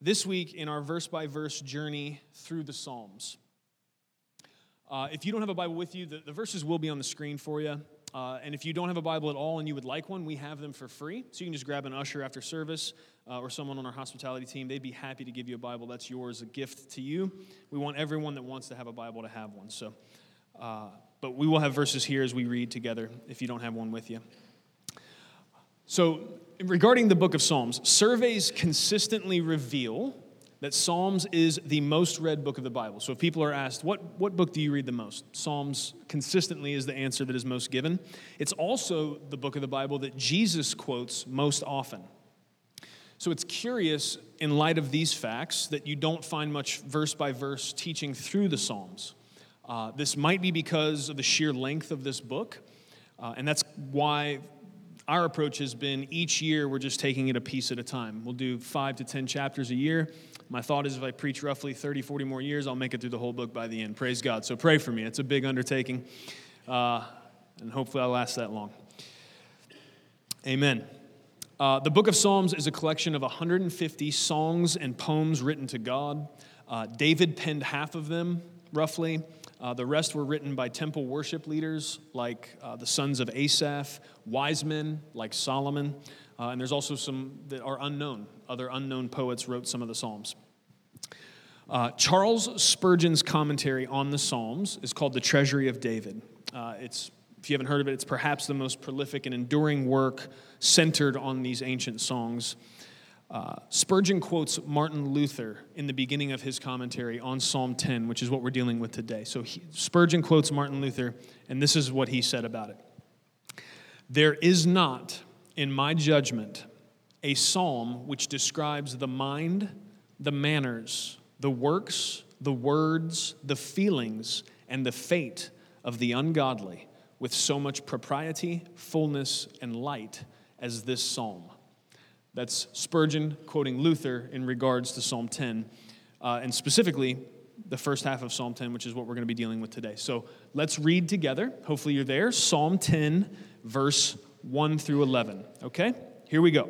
this week in our verse by verse journey through the Psalms. Uh, if you don't have a Bible with you, the, the verses will be on the screen for you. Uh, and if you don't have a Bible at all and you would like one, we have them for free. So you can just grab an usher after service uh, or someone on our hospitality team. They'd be happy to give you a Bible. That's yours, a gift to you. We want everyone that wants to have a Bible to have one. So, uh, but we will have verses here as we read together if you don't have one with you. So, regarding the book of Psalms, surveys consistently reveal that Psalms is the most read book of the Bible. So if people are asked, what, what book do you read the most? Psalms consistently is the answer that is most given. It's also the book of the Bible that Jesus quotes most often. So it's curious, in light of these facts, that you don't find much verse by verse teaching through the Psalms. Uh, this might be because of the sheer length of this book, uh, and that's why our approach has been each year we're just taking it a piece at a time. We'll do five to 10 chapters a year. My thought is if I preach roughly 30, 40 more years, I'll make it through the whole book by the end. Praise God. So pray for me. It's a big undertaking, uh, and hopefully I'll last that long. Amen. Uh, the book of Psalms is a collection of 150 songs and poems written to God. Uh, David penned half of them, roughly. Uh, the rest were written by temple worship leaders like uh, the sons of Asaph, wise men like Solomon, uh, and there's also some that are unknown. Other unknown poets wrote some of the Psalms. Uh, Charles Spurgeon's commentary on the Psalms is called The Treasury of David. Uh, it's, if you haven't heard of it, it's perhaps the most prolific and enduring work centered on these ancient songs. Uh, Spurgeon quotes Martin Luther in the beginning of his commentary on Psalm 10, which is what we're dealing with today. So he, Spurgeon quotes Martin Luther, and this is what he said about it There is not, in my judgment, a psalm which describes the mind, the manners, the works, the words, the feelings, and the fate of the ungodly with so much propriety, fullness, and light as this psalm. That's Spurgeon quoting Luther in regards to Psalm 10, uh, and specifically the first half of Psalm 10, which is what we're going to be dealing with today. So let's read together. Hopefully, you're there. Psalm 10, verse 1 through 11. Okay? Here we go.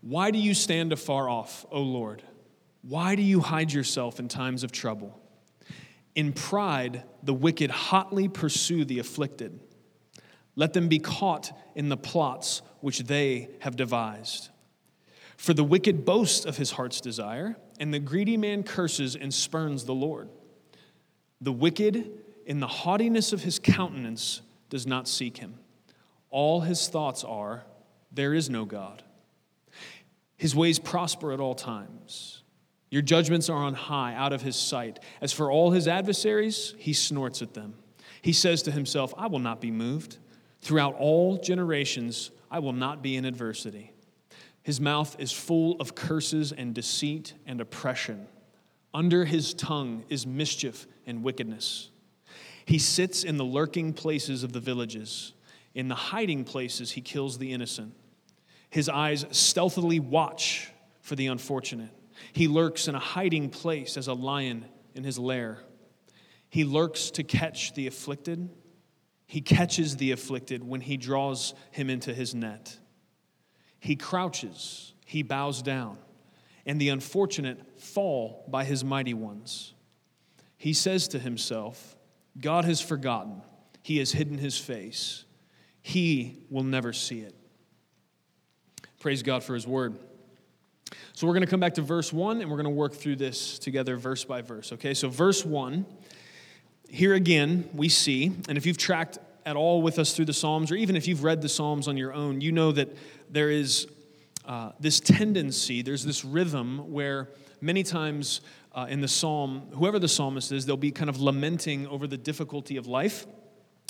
Why do you stand afar off, O Lord? Why do you hide yourself in times of trouble? In pride, the wicked hotly pursue the afflicted. Let them be caught in the plots which they have devised. For the wicked boasts of his heart's desire, and the greedy man curses and spurns the Lord. The wicked, in the haughtiness of his countenance, does not seek him. All his thoughts are, There is no God. His ways prosper at all times. Your judgments are on high, out of his sight. As for all his adversaries, he snorts at them. He says to himself, I will not be moved. Throughout all generations, I will not be in adversity. His mouth is full of curses and deceit and oppression. Under his tongue is mischief and wickedness. He sits in the lurking places of the villages. In the hiding places, he kills the innocent. His eyes stealthily watch for the unfortunate. He lurks in a hiding place as a lion in his lair. He lurks to catch the afflicted he catches the afflicted when he draws him into his net. He crouches, he bows down, and the unfortunate fall by his mighty ones. He says to himself, God has forgotten, he has hidden his face, he will never see it. Praise God for his word. So we're going to come back to verse 1 and we're going to work through this together verse by verse. Okay, so verse 1 here again, we see, and if you've tracked at all with us through the Psalms, or even if you've read the Psalms on your own, you know that there is uh, this tendency, there's this rhythm where many times uh, in the psalm, whoever the psalmist is, they'll be kind of lamenting over the difficulty of life,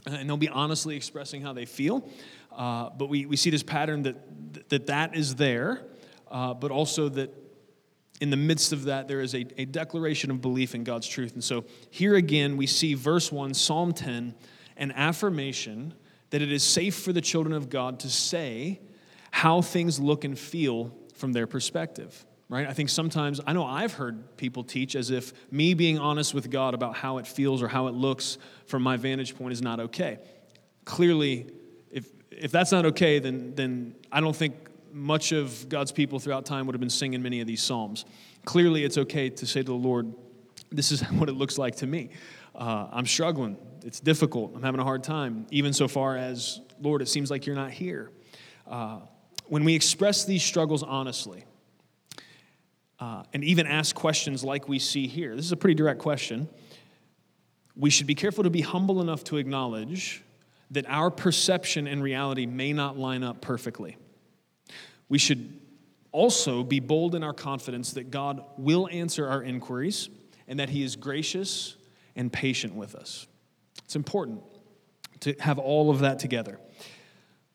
uh, and they'll be honestly expressing how they feel. Uh, but we, we see this pattern that, that that is there, uh, but also that in the midst of that, there is a, a declaration of belief in God's truth. And so here again, we see verse 1, Psalm 10, an affirmation that it is safe for the children of God to say how things look and feel from their perspective right? I think sometimes, I know I've heard people teach as if me being honest with God about how it feels or how it looks from my vantage point is not okay. Clearly, if, if that's not okay, then, then I don't think much of God's people throughout time would have been singing many of these Psalms. Clearly, it's okay to say to the Lord, This is what it looks like to me. Uh, I'm struggling. It's difficult. I'm having a hard time, even so far as, Lord, it seems like you're not here. Uh, when we express these struggles honestly, uh, and even ask questions like we see here. This is a pretty direct question. We should be careful to be humble enough to acknowledge that our perception and reality may not line up perfectly. We should also be bold in our confidence that God will answer our inquiries and that He is gracious and patient with us. It's important to have all of that together.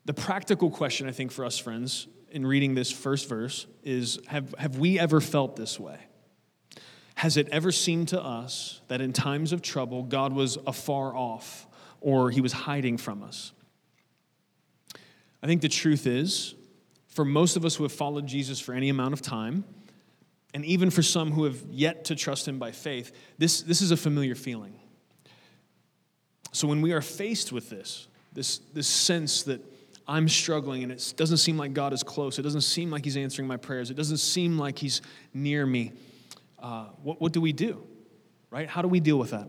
The practical question, I think, for us, friends, in reading this first verse is have, have we ever felt this way? Has it ever seemed to us that in times of trouble, God was afar off or he was hiding from us? I think the truth is, for most of us who have followed Jesus for any amount of time, and even for some who have yet to trust him by faith, this, this is a familiar feeling. So when we are faced with this, this, this sense that I'm struggling and it doesn't seem like God is close. It doesn't seem like He's answering my prayers. It doesn't seem like He's near me. Uh, what, what do we do? Right? How do we deal with that?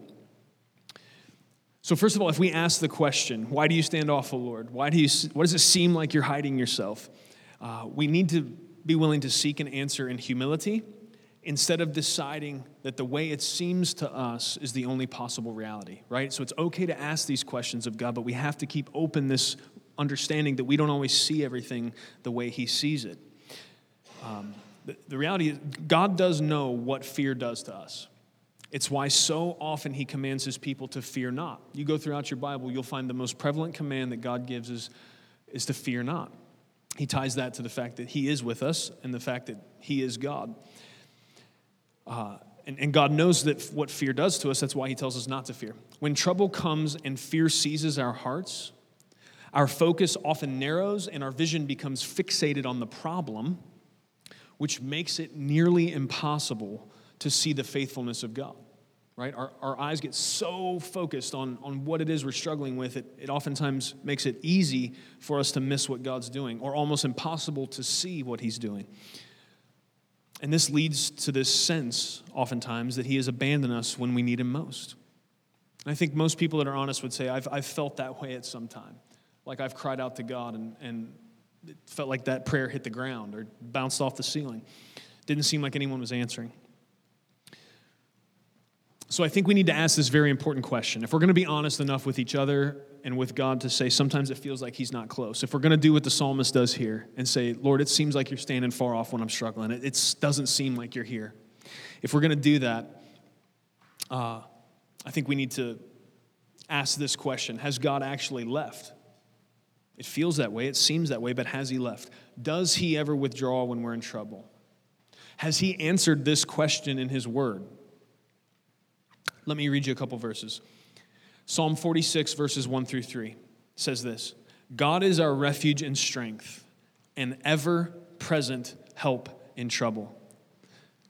So, first of all, if we ask the question, why do you stand off, the Lord? Why, do you, why does it seem like you're hiding yourself? Uh, we need to be willing to seek an answer in humility instead of deciding that the way it seems to us is the only possible reality, right? So it's okay to ask these questions of God, but we have to keep open this understanding that we don't always see everything the way He sees it. Um, the, the reality is, God does know what fear does to us. It's why so often He commands His people to fear not. You go throughout your Bible, you'll find the most prevalent command that God gives is, is to fear not. He ties that to the fact that He is with us and the fact that He is God. Uh, and, and God knows that what fear does to us, that's why He tells us not to fear. When trouble comes and fear seizes our hearts, our focus often narrows and our vision becomes fixated on the problem, which makes it nearly impossible to see the faithfulness of God. Right? Our, our eyes get so focused on, on what it is we're struggling with, it, it oftentimes makes it easy for us to miss what God's doing, or almost impossible to see what He's doing. And this leads to this sense, oftentimes, that He has abandoned us when we need Him most. And I think most people that are honest would say, I've, I've felt that way at some time like I've cried out to God and, and it felt like that prayer hit the ground or bounced off the ceiling. Didn't seem like anyone was answering. So I think we need to ask this very important question. If we're going to be honest enough with each other and with God to say sometimes it feels like He's not close, if we're going to do what the psalmist does here and say, Lord, it seems like you're standing far off when I'm struggling, it, it doesn't seem like you're here. If we're going to do that, uh, I think we need to ask this question Has God actually left? It feels that way, it seems that way, but has he left? Does he ever withdraw when we're in trouble? Has he answered this question in his word? Let me read you a couple verses. Psalm 46, verses 1 through 3 says this God is our refuge and strength, an ever present help in trouble.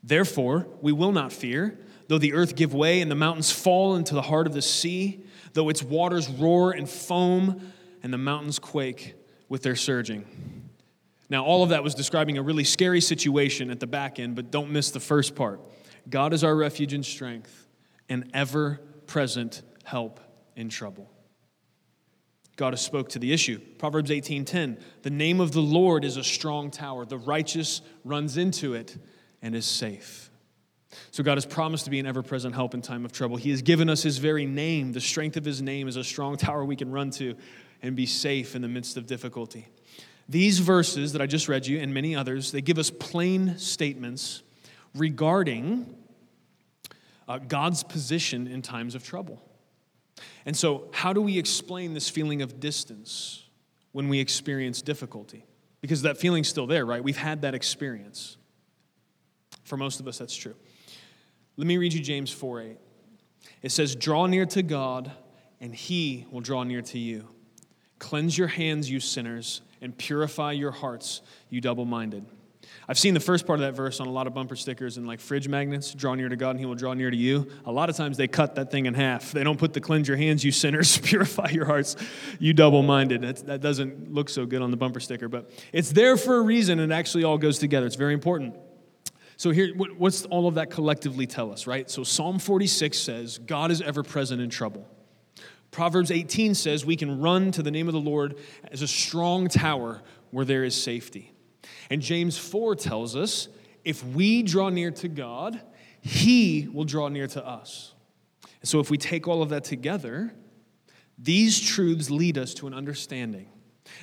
Therefore, we will not fear, though the earth give way and the mountains fall into the heart of the sea, though its waters roar and foam and the mountains quake with their surging. Now, all of that was describing a really scary situation at the back end, but don't miss the first part. God is our refuge and strength, and ever present help in trouble. God has spoke to the issue. Proverbs 18:10, "The name of the Lord is a strong tower. The righteous runs into it and is safe." So God has promised to be an ever-present help in time of trouble. He has given us his very name. The strength of his name is a strong tower we can run to and be safe in the midst of difficulty. These verses that I just read you and many others, they give us plain statements regarding uh, God's position in times of trouble. And so, how do we explain this feeling of distance when we experience difficulty? Because that feeling's still there, right? We've had that experience. For most of us, that's true. Let me read you James 4 8. It says, Draw near to God, and he will draw near to you. Cleanse your hands, you sinners, and purify your hearts, you double minded. I've seen the first part of that verse on a lot of bumper stickers and like fridge magnets draw near to God and he will draw near to you. A lot of times they cut that thing in half. They don't put the cleanse your hands, you sinners, purify your hearts, you double minded. That doesn't look so good on the bumper sticker, but it's there for a reason and it actually all goes together. It's very important. So, here, what's all of that collectively tell us, right? So, Psalm 46 says, God is ever present in trouble. Proverbs 18 says, we can run to the name of the Lord as a strong tower where there is safety. And James 4 tells us if we draw near to God, He will draw near to us. And so, if we take all of that together, these truths lead us to an understanding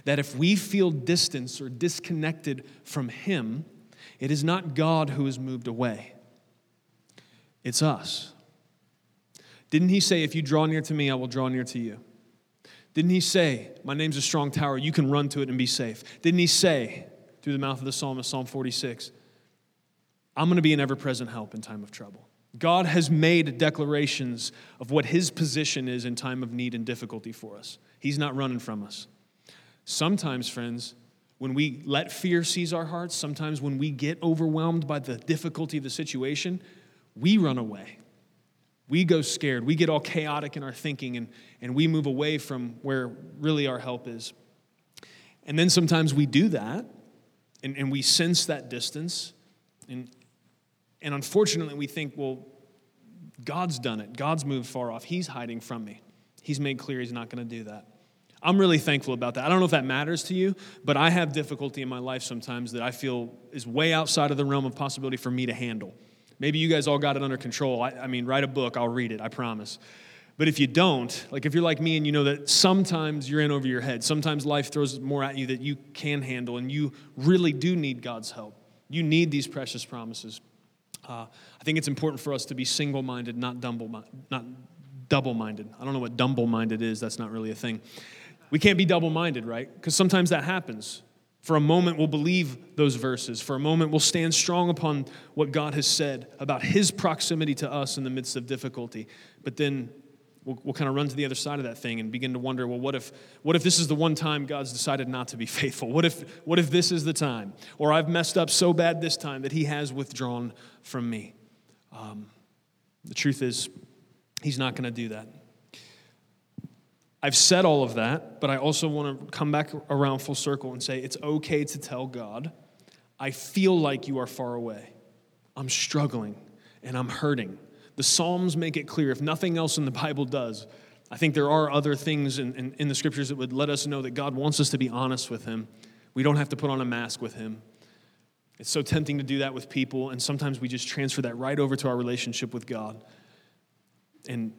that if we feel distance or disconnected from Him, it is not God who has moved away, it's us. Didn't He say, If you draw near to me, I will draw near to you? Didn't He say, My name's a strong tower, you can run to it and be safe? Didn't He say, through the mouth of the psalmist, Psalm 46. I'm going to be an ever present help in time of trouble. God has made declarations of what his position is in time of need and difficulty for us. He's not running from us. Sometimes, friends, when we let fear seize our hearts, sometimes when we get overwhelmed by the difficulty of the situation, we run away. We go scared. We get all chaotic in our thinking and, and we move away from where really our help is. And then sometimes we do that and, and we sense that distance. And, and unfortunately, we think, well, God's done it. God's moved far off. He's hiding from me. He's made clear he's not going to do that. I'm really thankful about that. I don't know if that matters to you, but I have difficulty in my life sometimes that I feel is way outside of the realm of possibility for me to handle. Maybe you guys all got it under control. I, I mean, write a book, I'll read it, I promise. But if you don't, like if you're like me and you know that sometimes you're in over your head, sometimes life throws more at you that you can handle, and you really do need God's help. You need these precious promises. Uh, I think it's important for us to be single minded, not not double minded. I don't know what double minded is, that's not really a thing. We can't be double minded, right? Because sometimes that happens. For a moment, we'll believe those verses. For a moment, we'll stand strong upon what God has said about His proximity to us in the midst of difficulty. But then we'll, we'll kind of run to the other side of that thing and begin to wonder well what if what if this is the one time god's decided not to be faithful? What if what if this is the time? Or i've messed up so bad this time that he has withdrawn from me. Um, the truth is he's not going to do that. I've said all of that but i also want to come back around full circle and say it's okay to tell god i feel like you are far away. I'm struggling and i'm hurting the Psalms make it clear, if nothing else in the Bible does, I think there are other things in, in, in, the scriptures that would let us know that God wants us to be honest with Him. We don't have to put on a mask with Him. It's so tempting to do that with people, and sometimes we just transfer that right over to our relationship with God. And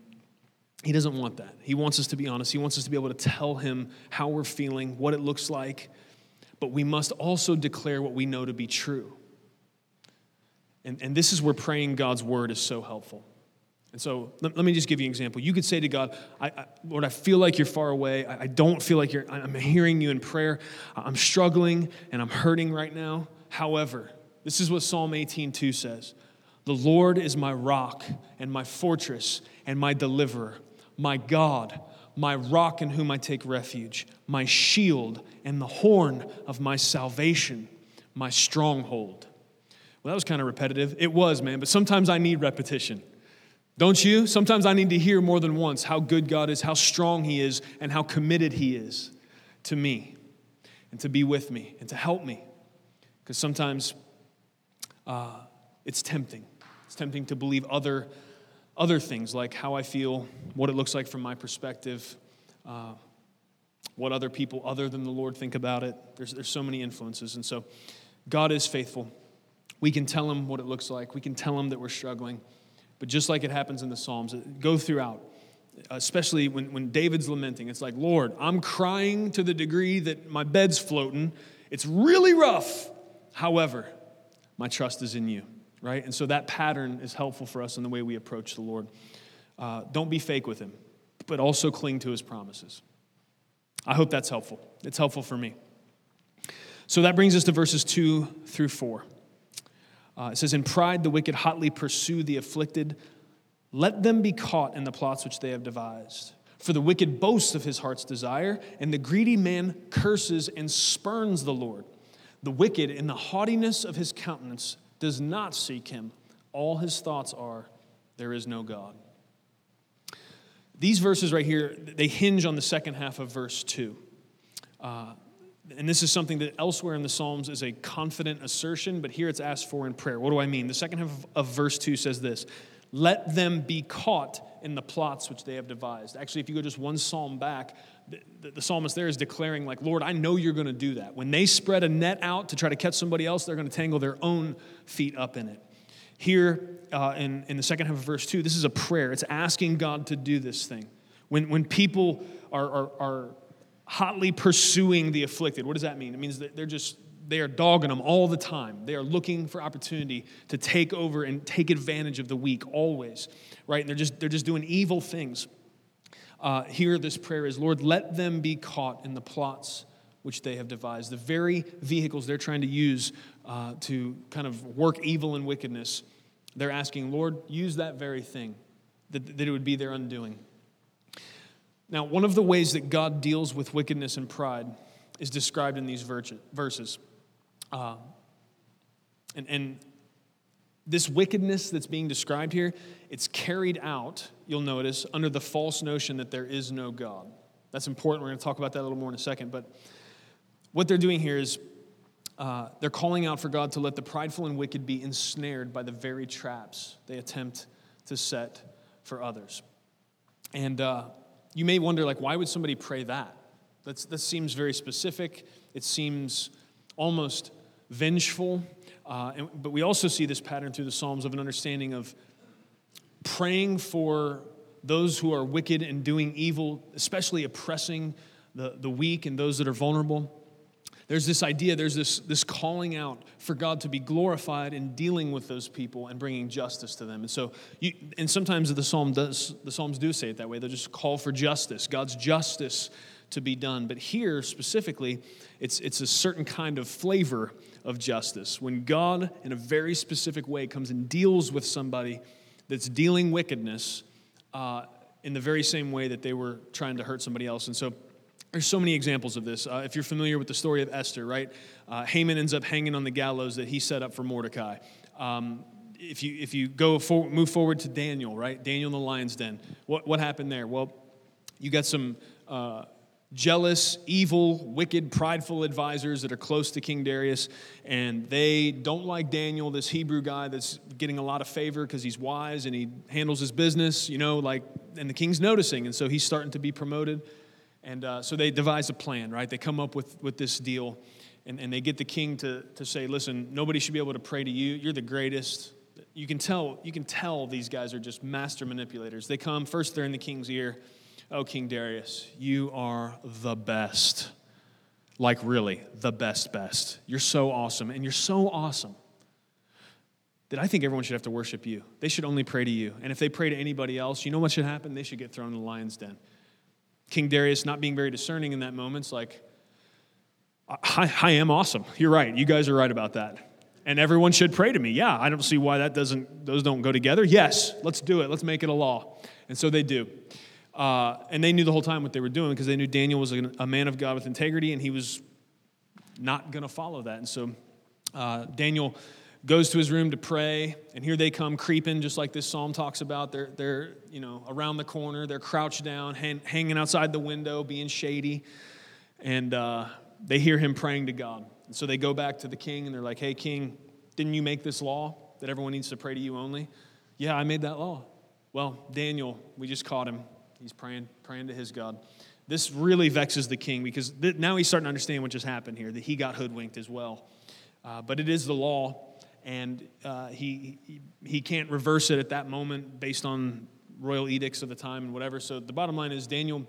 He doesn't want that. He wants us to be honest. He wants us to be able to tell Him how we're feeling, what it looks like, but we must also declare what we know to be true. And, and this is where praying God's word is so helpful. And so let, let, me just give you an example. You could say to God, I, I, Lord, I feel like you're far away. I, I don't feel like you're, I'm hearing you in prayer. I'm struggling and I'm hurting right now. However, this is what Psalm 18:2 says. The Lord is my rock and my fortress and my deliverer, my God, my rock in whom I take refuge, my shield and the horn of my salvation, my stronghold. Well, that was kind of repetitive. It was, man, but sometimes I need repetition. Don't you? Sometimes I need to hear more than once how good God is, how strong He is, and how committed He is to me and to be with me and to help me. Because sometimes uh, it's tempting. It's tempting to believe other, other things like how I feel, what it looks like from my perspective, uh, what other people other than the Lord think about it. There's, there's so many influences. And so God is faithful. We can tell Him what it looks like, we can tell Him that we're struggling. But just like it happens in the Psalms, go throughout, especially when, when David's lamenting. It's like, Lord, I'm crying to the degree that my bed's floating. It's really rough. However, my trust is in you, right? And so that pattern is helpful for us in the way we approach the Lord. Uh, don't be fake with Him, but also cling to His promises. I hope that's helpful. It's helpful for me. So that brings us to verses 2 through 4. Uh, it says, In pride, the wicked hotly pursue the afflicted. Let them be caught in the plots which they have devised. For the wicked boasts of his heart's desire, and the greedy man curses and spurns the Lord. The wicked, in the haughtiness of his countenance, does not seek him. All his thoughts are, There is no God. These verses right here, they hinge on the second half of verse 2. Uh, and this is something that elsewhere in the Psalms is a confident assertion, but here it's asked for in prayer. What do I mean? The second half of, verse 2 says this Let them be caught in the plots which they have devised. Actually, if you go just one psalm back, the, the, the psalmist there is declaring, like, Lord, I know you're going to do that. When they spread a net out to try to catch somebody else, they're going to tangle their own feet up in it. Here uh, in, in the second half of verse 2, this is a prayer. It's asking God to do this thing. When, when people are, are, are hotly pursuing the afflicted, what does that mean? It means that they're just, they are dogging them all the time. They are looking for opportunity to take over and take advantage of the weak always, right? And they're just, they're just doing evil things. Uh, here, this prayer is Lord, let them be caught in the plots which they have devised, the very vehicles they're trying to use uh, to kind of work evil and wickedness. They're asking, Lord, use that very thing, that, that it would be their undoing. Now, one of the ways that God deals with wickedness and pride is described in these verses. Uh, and, and this wickedness that's being described here, it's carried out, you'll notice, under the false notion that there is no God. That's important. We're going to talk about that a little more in a second. But what they're doing here is uh, they're calling out for God to let the prideful and wicked be ensnared by the very traps they attempt to set for others. And uh, you may wonder, like, why would somebody pray that? That's, that seems very specific. It seems almost vengeful. Uh, and, but we also see this pattern through the Psalms of an understanding of praying for those who are wicked and doing evil, especially oppressing the, the weak and those that are vulnerable there's this idea, there's this, this calling out for God to be glorified in dealing with those people and bringing justice to them. And so, you, and sometimes the psalm does, the psalms do say it that way. They'll just call for justice, God's justice to be done. But here specifically, it's, it's a certain kind of flavor of justice. When God, in a very specific way, comes and deals with somebody that's dealing wickedness uh, in the very same way that they were trying to hurt somebody else. And so, there's so many examples of this. Uh, if you're familiar with the story of Esther, right? Uh, Haman ends up hanging on the gallows that he set up for Mordecai. Um, if you, if you go for, move forward to Daniel, right? Daniel in the lion's den. What, what happened there? Well, you got some uh, jealous, evil, wicked, prideful advisors that are close to King Darius, and they don't like Daniel, this Hebrew guy that's getting a lot of favor because he's wise and he handles his business, you know, like, and the king's noticing, and so he's starting to be promoted. And uh, so they devise a plan, right? They come up with, with this deal, and, and they get the king to, to say, listen, nobody should be able to pray to you. You're the greatest. You can tell, you can tell these guys are just master manipulators. They come, first they're in the king's ear. Oh, King Darius, you are the best. Like, really, the best, best. You're so awesome, and you're so awesome that I think everyone should have to worship you. They should only pray to you. And if they pray to anybody else, you know what should happen? They should get thrown in the lion's den. King Darius, not being very discerning in that moment, is like, I, I am awesome. You're right. You guys are right about that. And everyone should pray to me. Yeah, I don't see why that doesn't, those don't go together. Yes, let's do it. Let's make it a law. And so they do. Uh, and they knew the whole time what they were doing because they knew Daniel was a, a, man of God with integrity and he was not going to follow that. And so uh, Daniel goes to his room to pray, and here they come creeping, just like this psalm talks about. They're, they're you know, around the corner, they're crouched down, hang, hanging outside the window, being shady, and uh, they hear him praying to God. And so they go back to the king, and they're like, hey, king, didn't you make this law that everyone needs to pray to you only? Yeah, I made that law. Well, Daniel, we just caught him. He's praying, praying to his God. This really vexes the king because th- now he's starting to understand what just happened here, that he got hoodwinked as well. Uh, but it is the law and uh, he, he, he can't reverse it at that moment based on royal edicts of the time and whatever. So the bottom line is Daniel,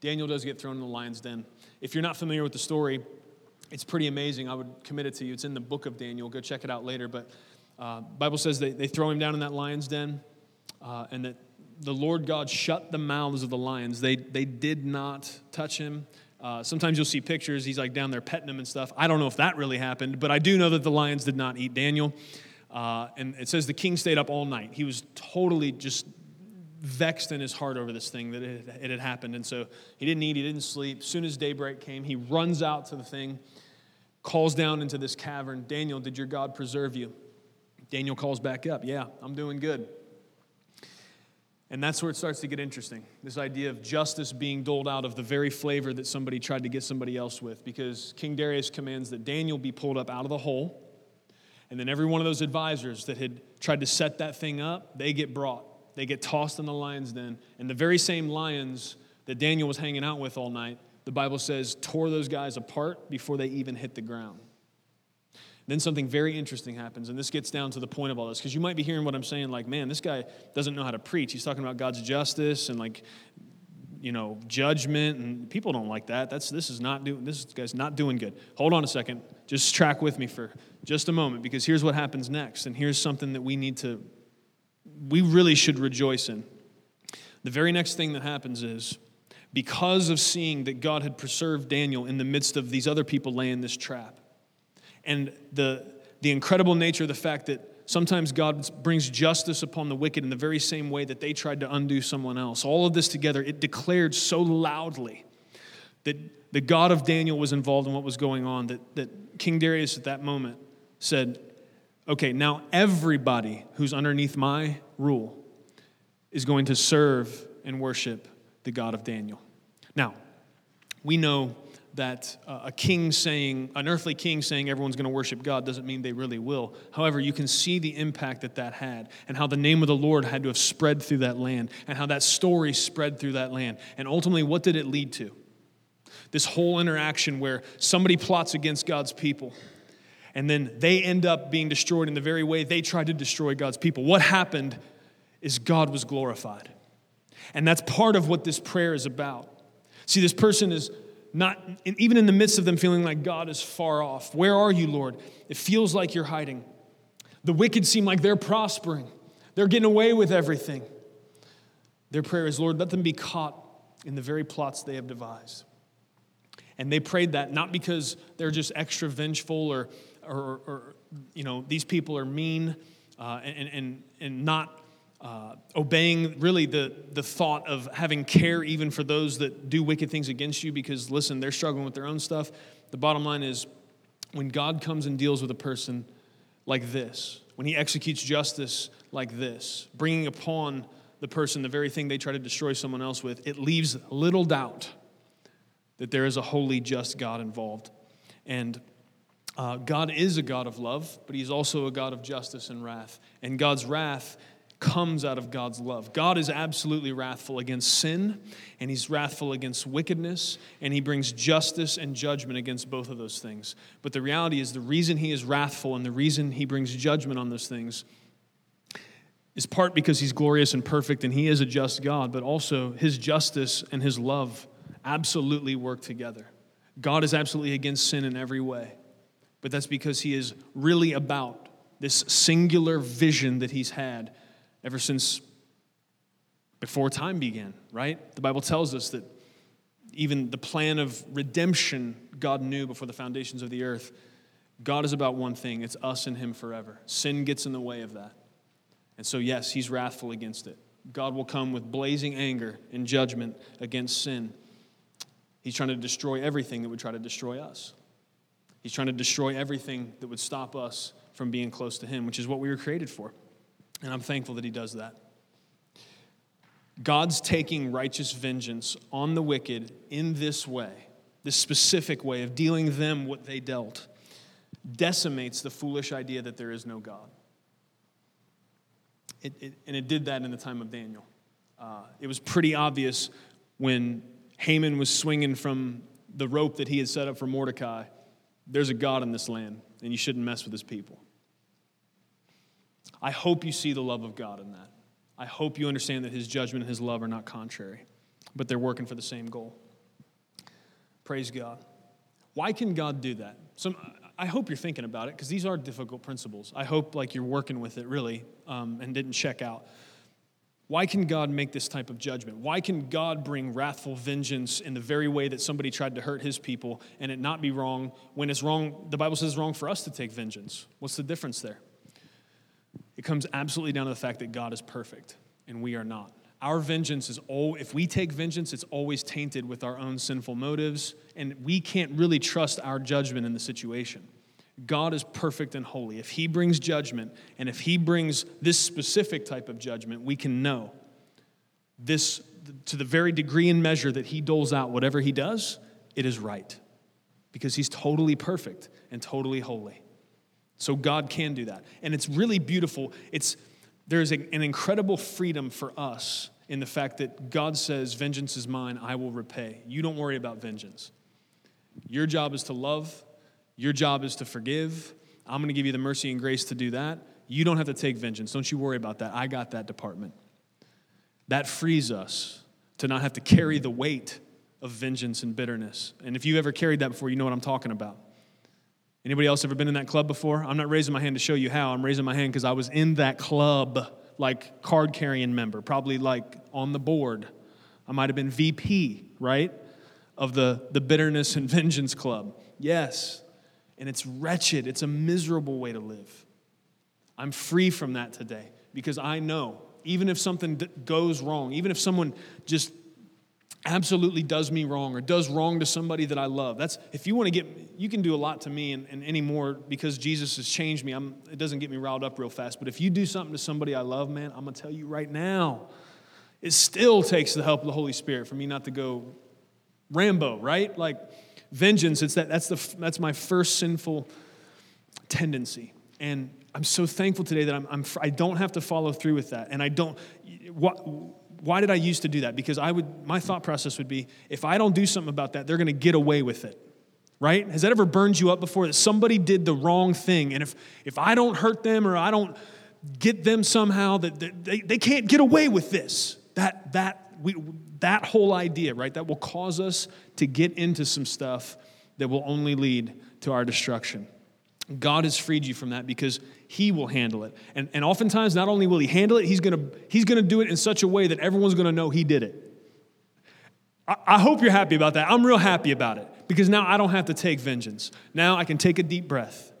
Daniel does get thrown in the lion's den. If you're not familiar with the story, it's pretty amazing. I would commit it to you. It's in the book of Daniel. Go check it out later. But uh, Bible says they, they throw him down in that lion's den, uh, and that the Lord God shut the mouths of the lions. They, they did not touch him. Uh, sometimes you'll see pictures, he's like down there petting them and stuff. I don't know if that really happened, but I do know that the lions did not eat Daniel. Uh, and it says the king stayed up all night. He was totally just vexed in his heart over this thing that it, it had happened. And so he didn't eat, he didn't sleep. As soon as daybreak came, he runs out to the thing, calls down into this cavern Daniel, did your God preserve you? Daniel calls back up, Yeah, I'm doing good. And that's where it starts to get interesting. This idea of justice being doled out of the very flavor that somebody tried to get somebody else with. Because King Darius commands that Daniel be pulled up out of the hole. And then every one of those advisors that had tried to set that thing up, they get brought. They get tossed in the lion's den. And the very same lions that Daniel was hanging out with all night, the Bible says, tore those guys apart before they even hit the ground. Then something very interesting happens, and this gets down to the point of all this, because you might be hearing what I'm saying, like, man, this guy doesn't know how to preach. He's talking about God's justice and like, you know, judgment, and people don't like that. That's this is not doing this guy's not doing good. Hold on a second, just track with me for just a moment, because here's what happens next, and here's something that we need to, we really should rejoice in. The very next thing that happens is because of seeing that God had preserved Daniel in the midst of these other people laying this trap and the, the incredible nature of the fact that sometimes God brings justice upon the wicked in the very same way that they tried to undo someone else. All of this together, it declared so loudly that the God of Daniel was involved in what was going on that, that King Darius at that moment said, Okay, now everybody who's underneath my rule is going to serve and worship the God of Daniel. Now, we know that uh, a king saying, an earthly king saying everyone's going to worship God doesn't mean they really will. However, you can see the impact that that had and how the name of the Lord had to have spread through that land and how that story spread through that land. And ultimately, what did it lead to? This whole interaction where somebody plots against God's people and then they end up being destroyed in the very way they tried to destroy God's people. What happened is God was glorified. And that's part of what this prayer is about. See, this person is not even in the midst of them feeling like God is far off. Where are you, Lord? It feels like you're hiding. The wicked seem like they're prospering. They're getting away with everything. Their prayer is, Lord, let them be caught in the very plots they have devised. And they prayed that not because they're just extra vengeful or, or, or you know, these people are mean uh, and, and, and not uh, obeying really the, the thought of having care even for those that do wicked things against you because, listen, they're struggling with their own stuff. The bottom line is when God comes and deals with a person like this, when he executes justice like this, bringing upon the person the very thing they try to destroy someone else with, it leaves little doubt that there is a holy, just God involved. And uh, God is a God of love, but He's also a God of justice and wrath. And God's wrath comes out of God's love. God is absolutely wrathful against sin, and He's wrathful against wickedness, and He brings justice and judgment against both of those things. But the reality is, the reason He is wrathful and the reason He brings judgment on those things is part because He's glorious and perfect, and He is a just God, but also His justice and His love absolutely work together. God is absolutely against sin in every way, but that's because He is really about this singular vision that He's had ever since before time began, right? The Bible tells us that even the plan of redemption God knew before the foundations of the earth. God is about one thing it's us and Him forever. Sin gets in the way of that. And so, yes, He's wrathful against it. God will come with blazing anger and judgment against sin. He's trying to destroy everything that would try to destroy us. He's trying to destroy everything that would stop us from being close to Him, which is what we were created for. And I'm thankful that he does that. God's taking righteous vengeance on the wicked in this way, this specific way of dealing them what they dealt, decimates the foolish idea that there is no God. It, it, and it did that in the time of Daniel. Uh, it was pretty obvious when Haman was swinging from the rope that he had set up for Mordecai there's a God in this land, and you shouldn't mess with his people. I hope you see the love of God in that. I hope you understand that his judgment and his love are not contrary, but they're working for the same goal. Praise God. Why can God do that? Some, I hope you're thinking about it because these are difficult principles. I hope like you're working with it really um, and didn't check out. Why can God make this type of judgment? Why can God bring wrathful vengeance in the very way that somebody tried to hurt his people and it not be wrong when it's wrong? The Bible says wrong for us to take vengeance. What's the difference there? It comes absolutely down to the fact that God is perfect and we are not. Our vengeance is all, if we take vengeance, it's always tainted with our own sinful motives, and we can't really trust our judgment in the situation. God is perfect and holy. If He brings judgment, and if He brings this specific type of judgment, we can know this to the very degree and measure that He doles out whatever He does, it is right. Because He's totally perfect and totally holy. So God can do that. And it's really beautiful. It's, there's a, an incredible freedom for us in the fact that God says, Vengeance is mine, I will repay. You don't worry about vengeance. Your job is to love your job is to forgive. I'm going to give you the mercy and grace to do that. You don't have to take vengeance. Don't you worry about that. I got that department. That frees us to not have to carry the weight of vengeance and bitterness. And if you've ever carried that before, you know what I'm talking about. Anybody else ever been in that club before? I'm not raising my hand to show you how. I'm raising my hand because I was in that club, like card carrying member, probably like on the board. I might have been VP, right? Of the, the bitterness and vengeance club. Yes, and it's wretched. It's a miserable way to live. I'm free from that today because I know even if something goes wrong, even if someone just absolutely does me wrong or does wrong to somebody that I love, that's if you want to get, you can do a lot to me and, and anymore because Jesus has changed me. I'm, it doesn't get me riled up real fast. But if you do something to somebody I love, man, I'm gonna tell you right now, it still takes the help of the Holy Spirit for me not to go Rambo, right? Like vengeance it's that that's the that's my first sinful tendency and i'm so thankful today that i'm, I'm i don't have to follow through with that and i don't what why did i used to do that? Because i would my thought process would be if i don't do something about that they're going to get away with it right? Has that ever burned you up before that somebody did the wrong thing? And if if i don't hurt them or i don't get them somehow that they, they can't get away with this. That that we, that whole idea, right, that will cause us to get into some stuff that will only lead to our destruction. God has freed you from that because He will handle it. And, and oftentimes, not only will He handle it, He's gonna, he's gonna do it in such a way that everyone's gonna know He did it. I, I hope you're happy about that. I'm real happy about it because now I don't have to take vengeance. Now I can take a deep breath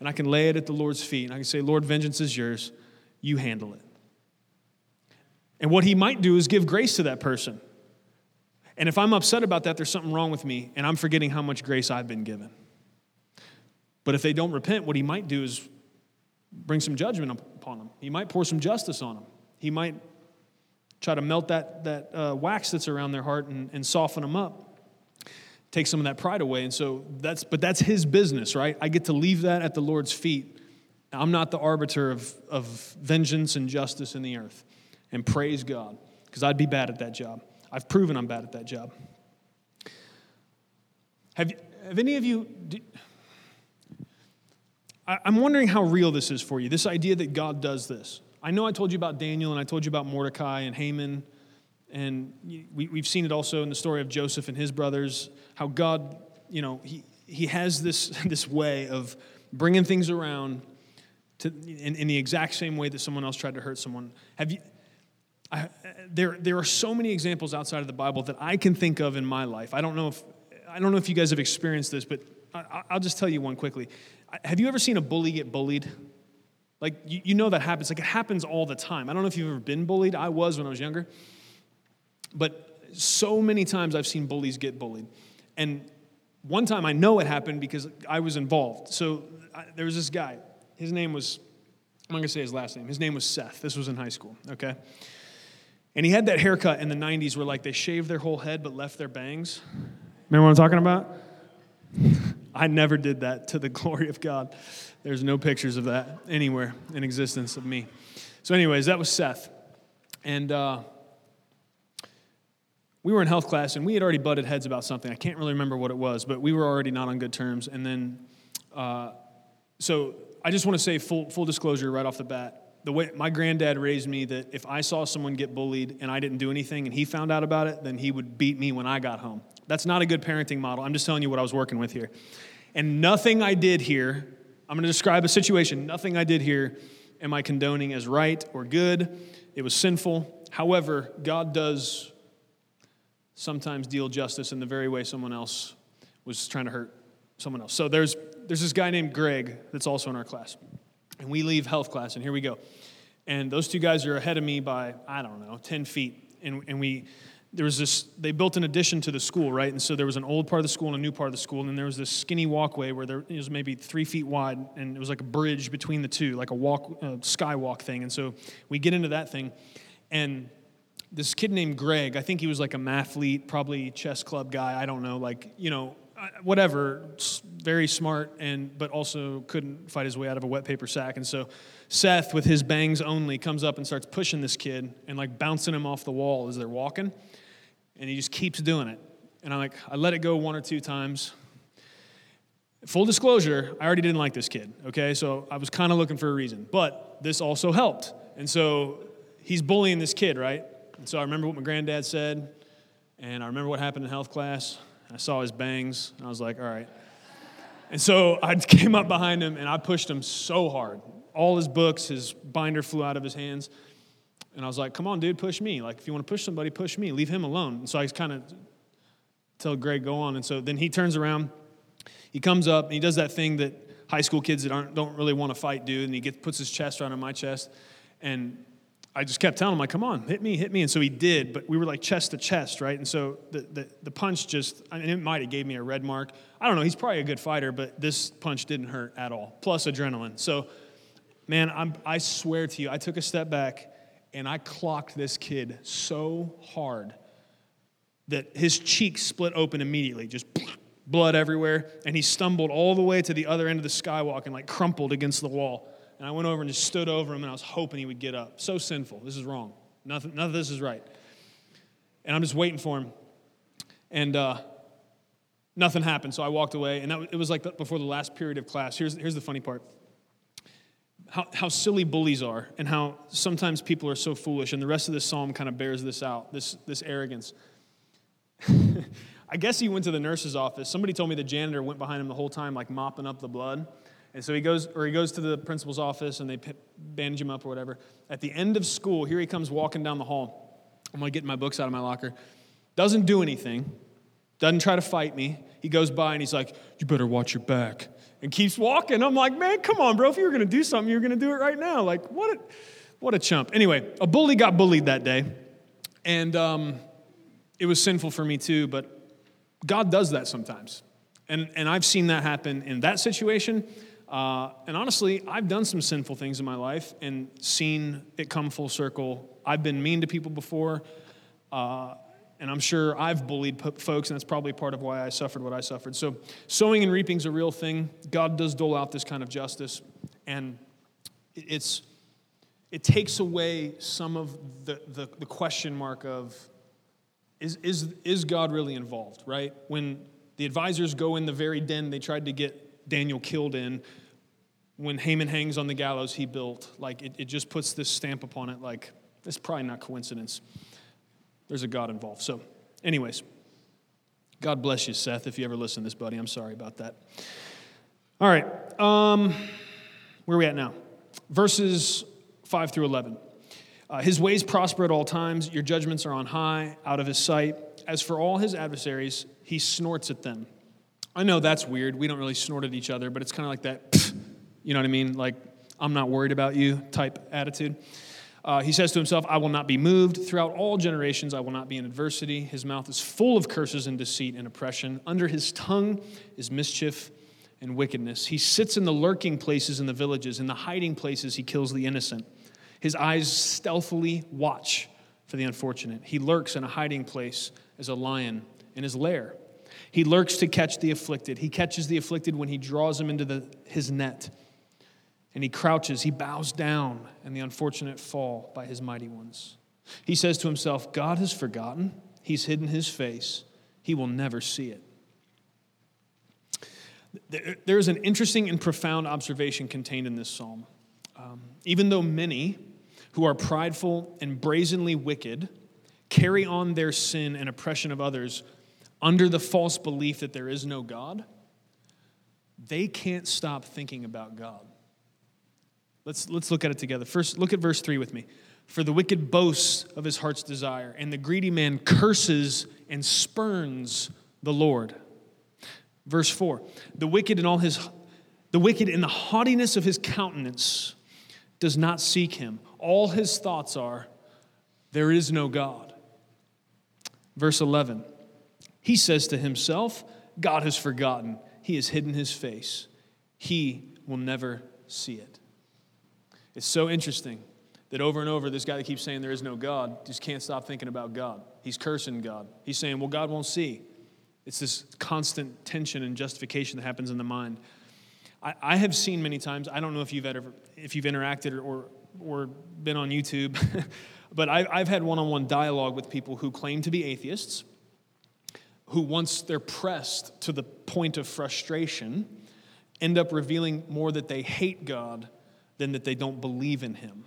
and I can lay it at the Lord's feet and I can say, Lord, vengeance is yours. You handle it. And what he might do is give grace to that person. And if I'm upset about that, there's something wrong with me, and I'm forgetting how much grace I've been given. But if they don't repent, what he might do is bring some judgment upon them. He might pour some justice on them. He might try to melt that, that uh, wax that's around their heart and, and soften them up, take some of that pride away. And so that's, but that's his business, right? I get to leave that at the Lord's feet. I'm not the arbiter of, of vengeance and justice in the earth and praise God because I'd be bad at that job. I've proven I'm bad at that job. Have, have any of you, do, I'm wondering how real this is for you, this idea that God does this. I know I told you about Daniel and I told you about Mordecai and Haman, and we, we've seen it also in the story of Joseph and his brothers, how God, you know, he, he has this, this way of bringing things around to, in, in the exact same way that someone else tried to hurt someone. Have you, I, there, there are so many examples outside of the Bible that I can think of in my life. I don't know if, I don't know if you guys have experienced this, but I, will just tell you one quickly. Have you ever seen a bully get bullied? Like, you, you know that happens. Like, it happens all the time. I don't know if you've ever been bullied. I was when I was younger. But so many times I've seen bullies get bullied. And one time I know it happened because I was involved. So I, there was this guy. His name was, I'm not going to say his last name. His name was Seth. This was in high school, okay? And he had that haircut in the 90s where like they shaved their whole head but left their bangs. Remember what I'm talking about? I never did that to the glory of God. There's no pictures of that anywhere in existence of me. So, anyways, that was Seth. And uh, we were in health class and we had already butted heads about something. I can't really remember what it was, but we were already not on good terms. And then, uh, so I just want to say full, full disclosure right off the bat the way my granddad raised me that if I saw someone get bullied and I didn't do anything and he found out about it, then he would beat me when I got home. That's not a good parenting model. I'm just telling you what I was working with here. And nothing I did here, I'm going to describe a situation, nothing I did here am I condoning as right or good. It was sinful. However, God does sometimes deal justice in the very way someone else was trying to hurt someone else. So there's, there's this guy named Greg that's also in our class. And we leave health class, and here we go. And those two guys are ahead of me by, I don't know, 10 feet. And, and we, there was this, they built an addition to the school, right? And so there was an old part of the school and a new part of the school. And then there was this skinny walkway where there was maybe three feet wide, and it was like a bridge between the two, like a walk, uh, skywalk thing. And so we get into that thing. And this kid named Greg, I think he was like a mathlete, probably chess club guy, I don't know, like, you know, whatever, very smart, and but also couldn't fight his way out of a wet paper sack. And so Seth, with his bangs only, comes up and starts pushing this kid and like bouncing him off the wall as they're walking. And he just keeps doing it. And I'm like, I let it go one or two times. Full disclosure, I already didn't like this kid, okay? So I was kind of looking for a reason. But this also helped. And so he's bullying this kid, right? And so I remember what my granddad said, and I remember what happened in health class. I saw his bangs, I was like, all right. And so I came up behind him and I pushed him so hard. All his books, his binder flew out of his hands. And I was like, come on, dude, push me. Like, if you want to push somebody, push me. Leave him alone. And so I kind of tell Greg, go on. And so then he turns around, he comes up, and he does that thing that high school kids that aren't, don't really want to fight do. And he gets, puts his chest right on my chest. And I just kept telling him, like, come on, hit me, hit me. And so he did, but we were like chest to chest, right? And so the, the, the punch just, I mean, it might have gave me a red mark. I don't know, he's probably a good fighter, but this punch didn't hurt at all, plus adrenaline. So, man, I'm, I swear to you, I took a step back and I clocked this kid so hard that his cheeks split open immediately, just blood everywhere. And he stumbled all the way to the other end of the skywalk and like crumpled against the wall. And I went over and just stood over him and I was hoping he would get up. So sinful. This is wrong. Nothing, none of this is right. And I'm just waiting for him. And uh, nothing happened. So I walked away. And that, it was like before the last period of class. Here's, here's the funny part how, how silly bullies are and how sometimes people are so foolish. And the rest of this psalm kind of bears this out this, this arrogance. I guess he went to the nurse's office. Somebody told me the janitor went behind him the whole time, like mopping up the blood. And so he goes, or he goes to the principal's office and they bandage him up or whatever. At the end of school, here he comes walking down the hall. I'm gonna get my books out of my locker. Doesn't do anything, doesn't try to fight me. He goes by and he's like, You better watch your back. And keeps walking. I'm like, Man, come on, bro. If you were gonna do something, you were gonna do it right now. Like, what a, what a chump. Anyway, a bully got bullied that day. And um, it was sinful for me too, but God does that sometimes. And, and I've seen that happen in that situation. Uh, and honestly, I've done some sinful things in my life and seen it come full circle. I've been mean to people before, uh, and I'm sure I've bullied folks, and that's probably part of why I suffered what I suffered. So, sowing and reaping is a real thing. God does dole out this kind of justice, and it's it takes away some of the, the, the question mark of is, is, is God really involved, right? When the advisors go in the very den they tried to get Daniel killed in, when Haman hangs on the gallows he built, like it, it just puts this stamp upon it, like it's probably not coincidence. There's a God involved. So, anyways, God bless you, Seth, if you ever listen to this, buddy. I'm sorry about that. All right, um, where are we at now? Verses 5 through 11. Uh, his ways prosper at all times. Your judgments are on high, out of his sight. As for all his adversaries, he snorts at them. I know that's weird. We don't really snort at each other, but it's kind of like that, you know what I mean? Like, I'm not worried about you type attitude. Uh, he says to himself, I will not be moved. Throughout all generations, I will not be in adversity. His mouth is full of curses and deceit and oppression. Under his tongue is mischief and wickedness. He sits in the lurking places in the villages. In the hiding places, he kills the innocent. His eyes stealthily watch for the unfortunate. He lurks in a hiding place as a lion in his lair. He lurks to catch the afflicted. He catches the afflicted when he draws him into the, his net. And he crouches, he bows down, and the unfortunate fall by his mighty ones. He says to himself, God has forgotten. He's hidden his face. He will never see it. There is an interesting and profound observation contained in this psalm. Um, even though many who are prideful and brazenly wicked carry on their sin and oppression of others under the false belief that there is no God, they can't stop thinking about God. Let's, let's look at it together. First, look at verse 3 with me. For the wicked boasts of his heart's desire, and the greedy man curses and spurns the Lord. Verse 4 The wicked in all his the wicked in the haughtiness of his countenance does not seek him. All his thoughts are, there is no God. Verse 11 He says to himself, God has forgotten. He has hidden his face. He will never see it. It's so interesting that over and over, this guy that keeps saying there is no God just can't stop thinking about God. He's cursing God. He's saying, well, God won't see. It's this constant tension and justification that happens in the mind. I, I have seen many times, I don't know if you've ever, if you've interacted or, or, or been on YouTube, but I, I've had one on one dialogue with people who claim to be atheists, who once they're pressed to the point of frustration, end up revealing more that they hate God than that they don't believe in Him.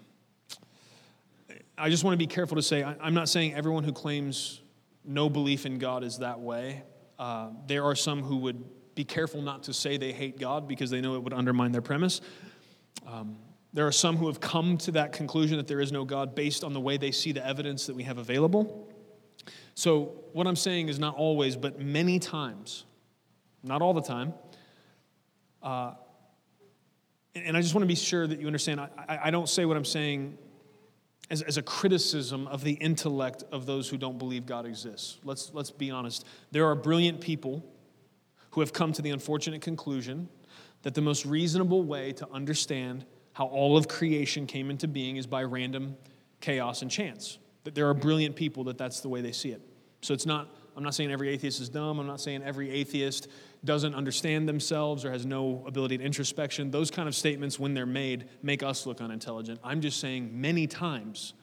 I just want to be careful to say, I'm not saying everyone who claims no belief in God is that way. Uh, there are some who would be careful not to say they hate God because they know it would undermine their premise. Um, there are some who have come to that conclusion that there is no God based on the way they see the evidence that we have available. So, what I'm saying is not always, but many times, not all the time, uh, and I just want to be sure that you understand, I, I don't say what I'm saying as, as a criticism of the intellect of those who don't believe God exists. Let's, let's be honest. There are brilliant people who have come to the unfortunate conclusion that the most reasonable way to understand how all of creation came into being is by random chaos and chance. That there are brilliant people that that's the way they see it. So it's not, I'm not saying every atheist is dumb. I'm not saying every atheist doesn't understand themselves or has no ability to introspection. Those kind of statements, when they're made, make us look unintelligent. I'm just saying many times,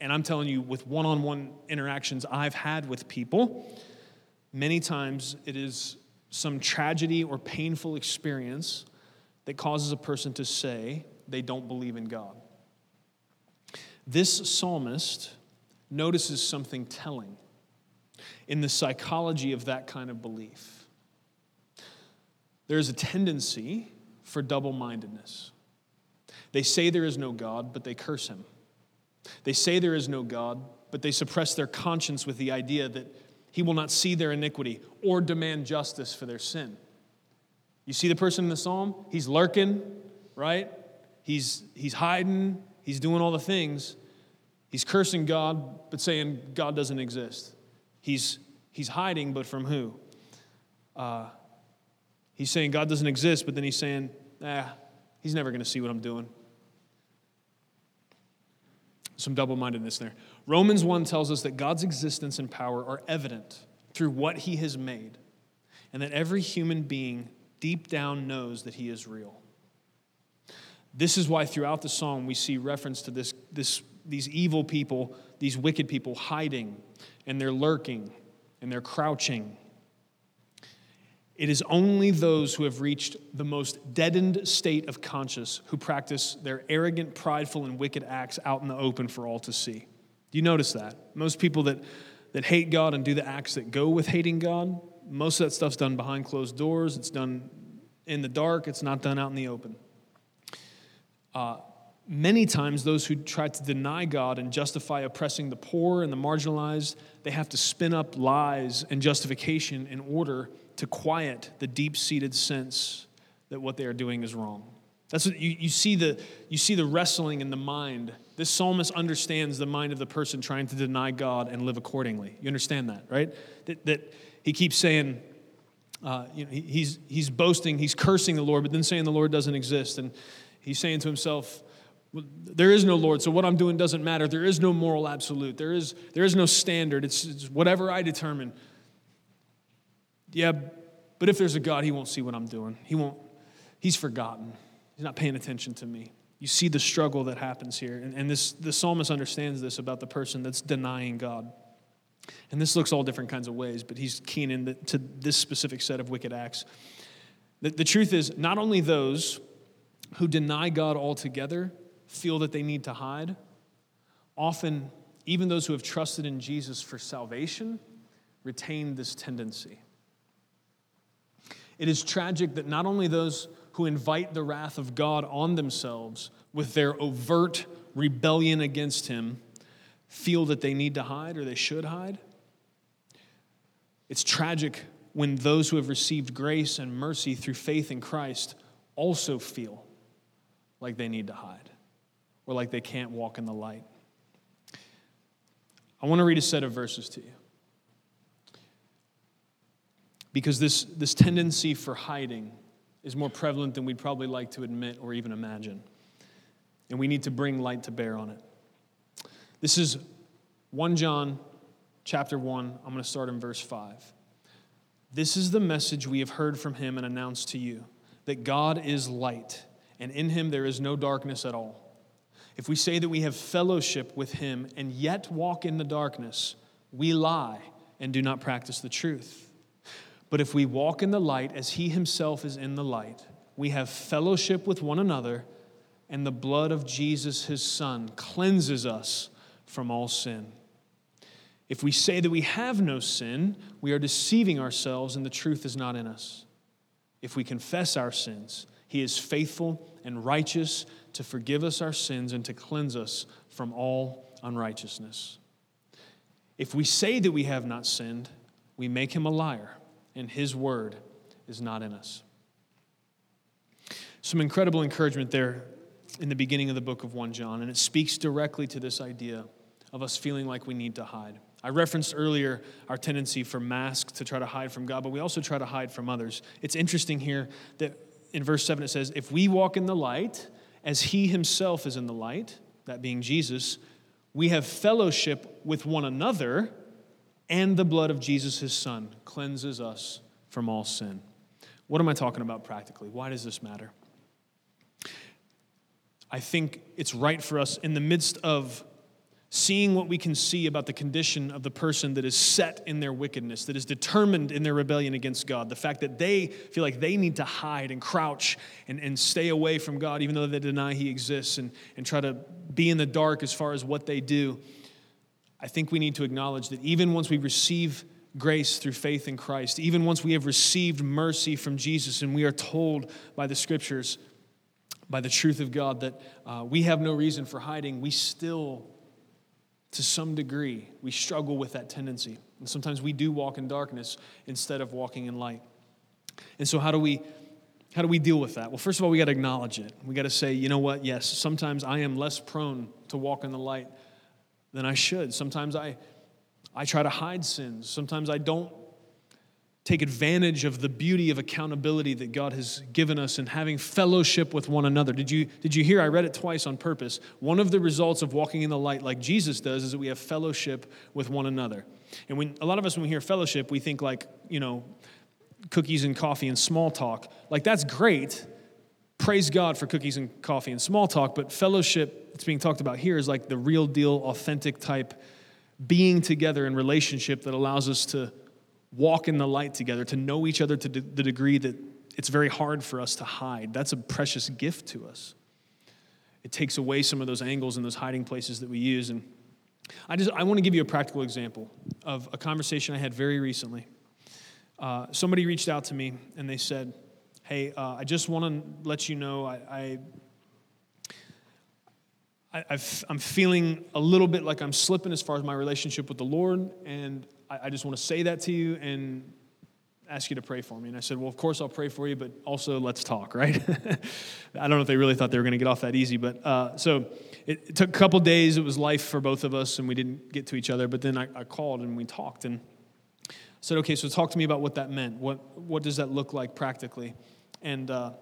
and I'm telling you with one on one interactions I've had with people, many times it is some tragedy or painful experience that causes a person to say they don't believe in God. This psalmist notices something telling in the psychology of that kind of belief. There's a tendency for double mindedness. They say there is no God, but they curse him. They say there is no God, but they suppress their conscience with the idea that he will not see their iniquity or demand justice for their sin. You see the person in the psalm? He's lurking, right? He's, he's hiding, he's doing all the things. He's cursing God, but saying God doesn't exist. He's, he's hiding, but from who? Uh, he's saying God doesn't exist, but then he's saying, ah, he's never going to see what I'm doing. Some double mindedness there. Romans 1 tells us that God's existence and power are evident through what he has made, and that every human being deep down knows that he is real. This is why throughout the song we see reference to this, this, these evil people, these wicked people hiding and they're lurking and they're crouching. It is only those who have reached the most deadened state of conscience who practice their arrogant, prideful, and wicked acts out in the open for all to see. Do you notice that? Most people that, that hate God and do the acts that go with hating God, most of that stuff's done behind closed doors. It's done in the dark, it's not done out in the open. Uh, many times those who try to deny God and justify oppressing the poor and the marginalized, they have to spin up lies and justification in order to quiet the deep-seated sense that what they are doing is wrong. That's what you, you see the you see the wrestling in the mind. This psalmist understands the mind of the person trying to deny God and live accordingly. You understand that, right? That, that he keeps saying, uh, you know, he, he's, he's boasting, he's cursing the Lord, but then saying the Lord doesn't exist. And he's saying to himself, there is no Lord, so what I'm doing doesn't matter. There is no moral absolute. There is, there is no standard. It's, it's whatever I determine. Yeah, but if there's a God, he won't see what I'm doing. He won't, he's forgotten. He's not paying attention to me. You see the struggle that happens here. And, and this, the psalmist understands this about the person that's denying God. And this looks all different kinds of ways, but he's keen into this specific set of wicked acts. The, the truth is, not only those who deny God altogether feel that they need to hide. Often, even those who have trusted in Jesus for salvation retain this tendency. It is tragic that not only those who invite the wrath of God on themselves with their overt rebellion against Him feel that they need to hide or they should hide. It's tragic when those who have received grace and mercy through faith in Christ also feel like they need to hide or like they can't walk in the light. I want to read a set of verses to you. Because this, this tendency for hiding is more prevalent than we'd probably like to admit or even imagine. And we need to bring light to bear on it. This is 1 John chapter 1. I'm going to start in verse 5. This is the message we have heard from him and announced to you that God is light, and in him there is no darkness at all. If we say that we have fellowship with him and yet walk in the darkness, we lie and do not practice the truth. But if we walk in the light as he himself is in the light, we have fellowship with one another, and the blood of Jesus, his son, cleanses us from all sin. If we say that we have no sin, we are deceiving ourselves, and the truth is not in us. If we confess our sins, he is faithful and righteous to forgive us our sins and to cleanse us from all unrighteousness. If we say that we have not sinned, we make him a liar, and his word is not in us. Some incredible encouragement there in the beginning of the book of 1 John, and it speaks directly to this idea of us feeling like we need to hide. I referenced earlier our tendency for masks to try to hide from God, but we also try to hide from others. It's interesting here that in verse 7 it says, If we walk in the light, as he himself is in the light, that being Jesus, we have fellowship with one another, and the blood of Jesus, his son, cleanses us from all sin. What am I talking about practically? Why does this matter? I think it's right for us in the midst of seeing what we can see about the condition of the person that is set in their wickedness, that is determined in their rebellion against God, the fact that they feel like they need to hide and crouch and, and stay away from God, even though they deny He exists, and, and try to be in the dark as far as what they do. I think we need to acknowledge that even once we receive grace through faith in Christ, even once we have received mercy from Jesus, and we are told by the scriptures, by the truth of God, that uh, we have no reason for hiding, we still to some degree, we struggle with that tendency. And sometimes we do walk in darkness instead of walking in light. And so, how do we? How do we deal with that? Well, first of all, we got to acknowledge it. We got to say, you know what? Yes, sometimes I am less prone to walk in the light than I should. Sometimes I, I try to hide sins. Sometimes I don't take advantage of the beauty of accountability that God has given us and having fellowship with one another. Did you, did you hear? I read it twice on purpose. One of the results of walking in the light like Jesus does is that we have fellowship with one another. And when a lot of us, when we hear fellowship, we think like, you know, cookies and coffee and small talk. Like, that's great. Praise God for cookies and coffee and small talk, but fellowship that's being talked about here is like the real deal, authentic type being together in relationship that allows us to walk in the light together, to know each other to the degree that it's very hard for us to hide. That's a precious gift to us. It takes away some of those angles and those hiding places that we use. And I just I want to give you a practical example of a conversation I had very recently. Uh, somebody reached out to me and they said, "Hey, uh, I just want to let you know I, I I, am feeling a little bit like I'm slipping as far as my relationship with the Lord, and I, I just want to say that to you and ask you to pray for me. And I said, Well, of course I'll pray for you, but also let's talk, right? I don't know if they really thought they were going to get off that easy, but uh, so it, it, took a couple days. It was life for both of us, and we didn't get to each other. But then I, I called and we talked and said, Okay, so talk to me about what that meant. What, what does that look like practically? And uh,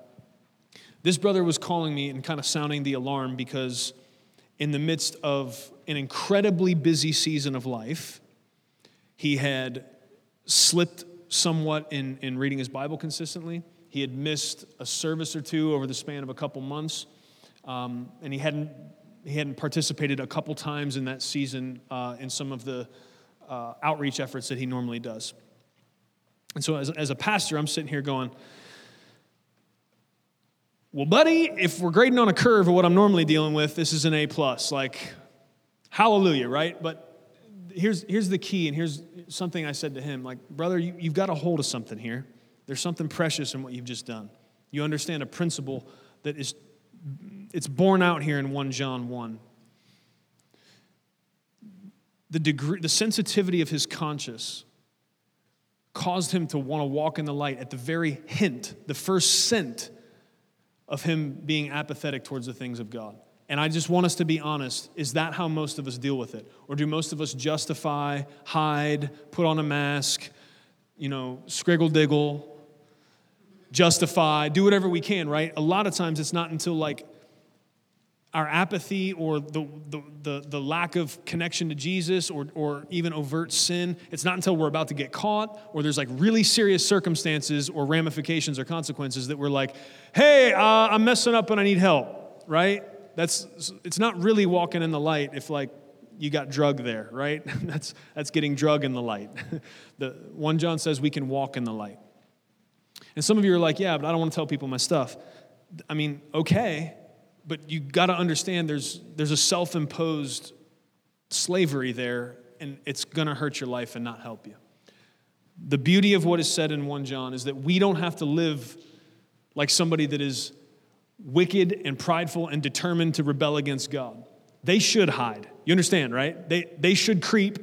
this brother was calling me and kind of sounding the alarm because in the midst of an incredibly busy season of life, he had slipped somewhat in, in reading his Bible consistently. He had missed a service or two over the span of a couple months. Um, and he hadn't, he hadn't participated a couple times in that season uh, in some of the uh, outreach efforts that he normally does. And so, as, as a pastor, I'm sitting here going, well, buddy, if we're grading on a curve of what I'm normally dealing with, this is an A plus. Like, hallelujah, right? But here's, here's the key, and here's something I said to him like, brother, you, you've got a hold of something here. There's something precious in what you've just done. You understand a principle that is it's borne out here in 1 John 1. The degree the sensitivity of his conscience caused him to want to walk in the light at the very hint, the first scent of him being apathetic towards the things of God. And I just want us to be honest. Is that how most of us deal with it? Or do most of us justify, hide, put on a mask, you know, scriggle diggle, justify, do whatever we can, right? A lot of times it's not until like our apathy or the, the, the, the, lack of connection to Jesus or, or even overt sin, it's not until we're about to get caught or there's like really serious circumstances or ramifications or consequences that we're like, hey, uh, I'm messing up and I need help, right? That's, it's not really walking in the light if like you got drug there, right? that's, that's getting drug in the light. the, 1 John says we can walk in the light. And some of you are like, yeah, but I don't want to tell people my stuff. I mean, okay, but you got to understand there's, there's a self imposed slavery there, and it's going to hurt your life and not help you. The beauty of what is said in 1 John is that we don't have to live like somebody that is wicked and prideful and determined to rebel against God. They should hide. You understand, right? They, they should creep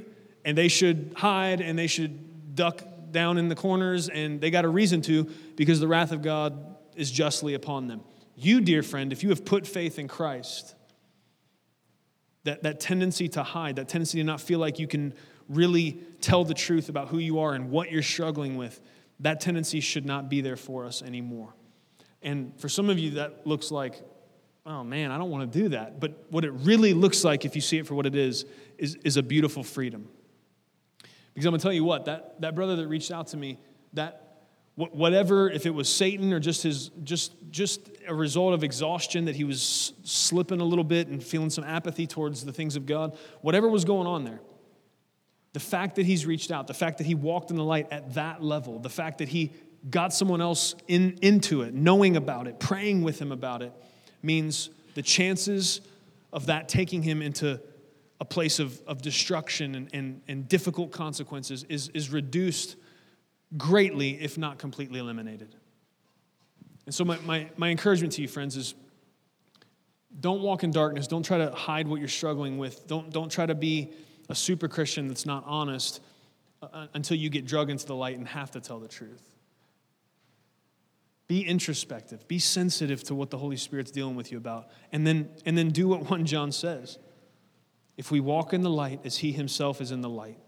and they should hide and they should duck down in the corners and they got a reason to because the wrath of God is justly upon them. You, dear friend, if you have put faith in Christ, that, that tendency to hide, that tendency to not feel like you can really tell the truth about who you are and what you're struggling with, that tendency should not be there for us anymore. And for some of you, that looks like, oh man, I don't want to do that. But what it really looks like, if you see it for what it is, is, is a beautiful freedom. Because I'm going to tell you what, that, that brother that reached out to me, that whatever if it was satan or just his just just a result of exhaustion that he was slipping a little bit and feeling some apathy towards the things of god whatever was going on there the fact that he's reached out the fact that he walked in the light at that level the fact that he got someone else in, into it knowing about it praying with him about it means the chances of that taking him into a place of, of destruction and, and, and difficult consequences is, is reduced greatly, if not completely eliminated. And so, my, my, my encouragement to you, friends, is don't walk in darkness. Don't try to hide what you're struggling with. Don't, don't try to be a super Christian that's not honest uh, until you get drug into the light and have to tell the truth. Be introspective. Be sensitive to what the Holy Spirit's dealing with you about. And then, and then do what 1 John says. If we walk in the light as he himself is in the light,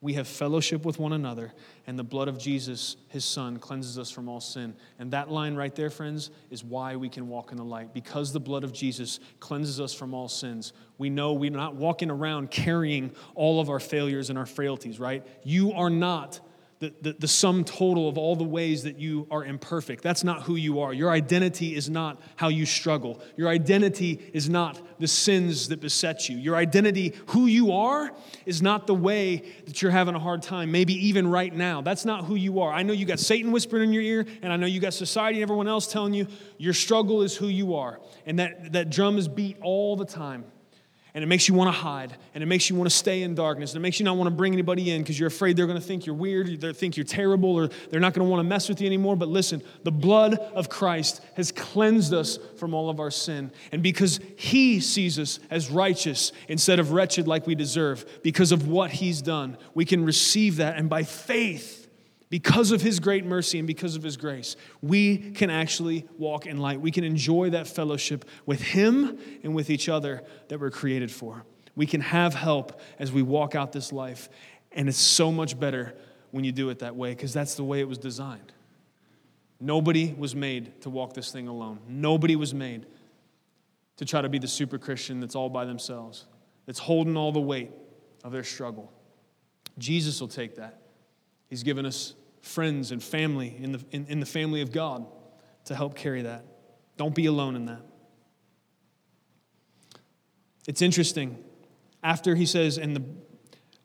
we have fellowship with one another, and the blood of Jesus, his son, cleanses us from all sin. And that line right there, friends, is why we can walk in the light. Because the blood of Jesus cleanses us from all sins, we know we're not walking around carrying all of our failures and our frailties, right? You are not the, the, the, sum total of all the ways that you are imperfect. That's not who you are. Your identity is not how you struggle. Your identity is not the sins that beset you. Your identity, who you are, is not the way that you're having a hard time, maybe even right now. That's not who you are. I know you got Satan whispering in your ear, and I know you got society and everyone else telling you your struggle is who you are. And that, that drum is beat all the time and it makes you want to hide and it makes you want to stay in darkness and it makes you not want to bring anybody in because you're afraid they're going to think you're weird they think you're terrible or they're not going to want to mess with you anymore. But listen the blood of christ has cleansed us from all of our sin. And because he sees us as righteous instead of wretched like we deserve because of what he's done we can receive that and by faith because of his great mercy and because of his grace, we can actually walk in light. We can enjoy that fellowship with him and with each other that we're created for. We can have help as we walk out this life. And it's so much better when you do it that way because that's the way it was designed. Nobody was made to walk this thing alone. Nobody was made to try to be the super Christian that's all by themselves, that's holding all the weight of their struggle. Jesus will take that. He's given us friends and family in the, in, in the family of God to help carry that. Don't be alone in that. It's interesting. After he says, and the,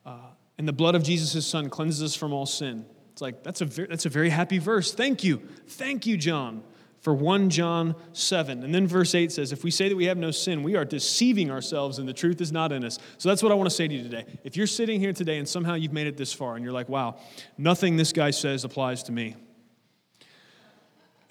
uh, and the blood of Jesus' son cleanses us from all sin. It's like, that's a, very, that's a very happy verse. Thank you. Thank you, John for 1 John 7. And then verse 8 says, If we say that we have no sin, we are deceiving ourselves and the truth is not in us. So that's what I want to say to you today. If you're sitting here today and somehow you've made it this far and you're like, wow, nothing this guy says applies to me.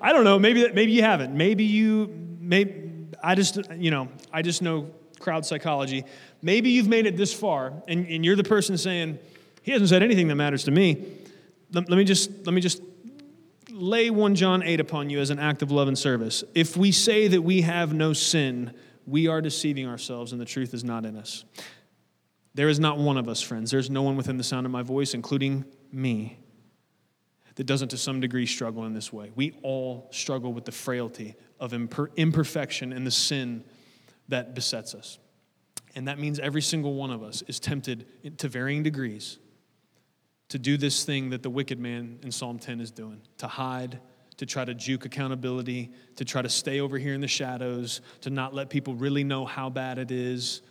I don't know. Maybe maybe you haven't. Maybe you. Maybe I just you know I just know crowd psychology. Maybe you've made it this far, and, and you're the person saying, "He hasn't said anything that matters to me." Let, let me just let me just lay 1 John 8 upon you as an act of love and service. If we say that we have no sin, we are deceiving ourselves, and the truth is not in us. There is not one of us, friends. There's no one within the sound of my voice, including me, that doesn't to some degree struggle in this way. We all struggle with the frailty of imper- imperfection and the sin that besets us. And that means every single one of us is tempted to varying degrees to do this thing that the wicked man in Psalm 10 is doing to hide, to try to juke accountability, to try to stay over here in the shadows, to not let people really know how bad it is.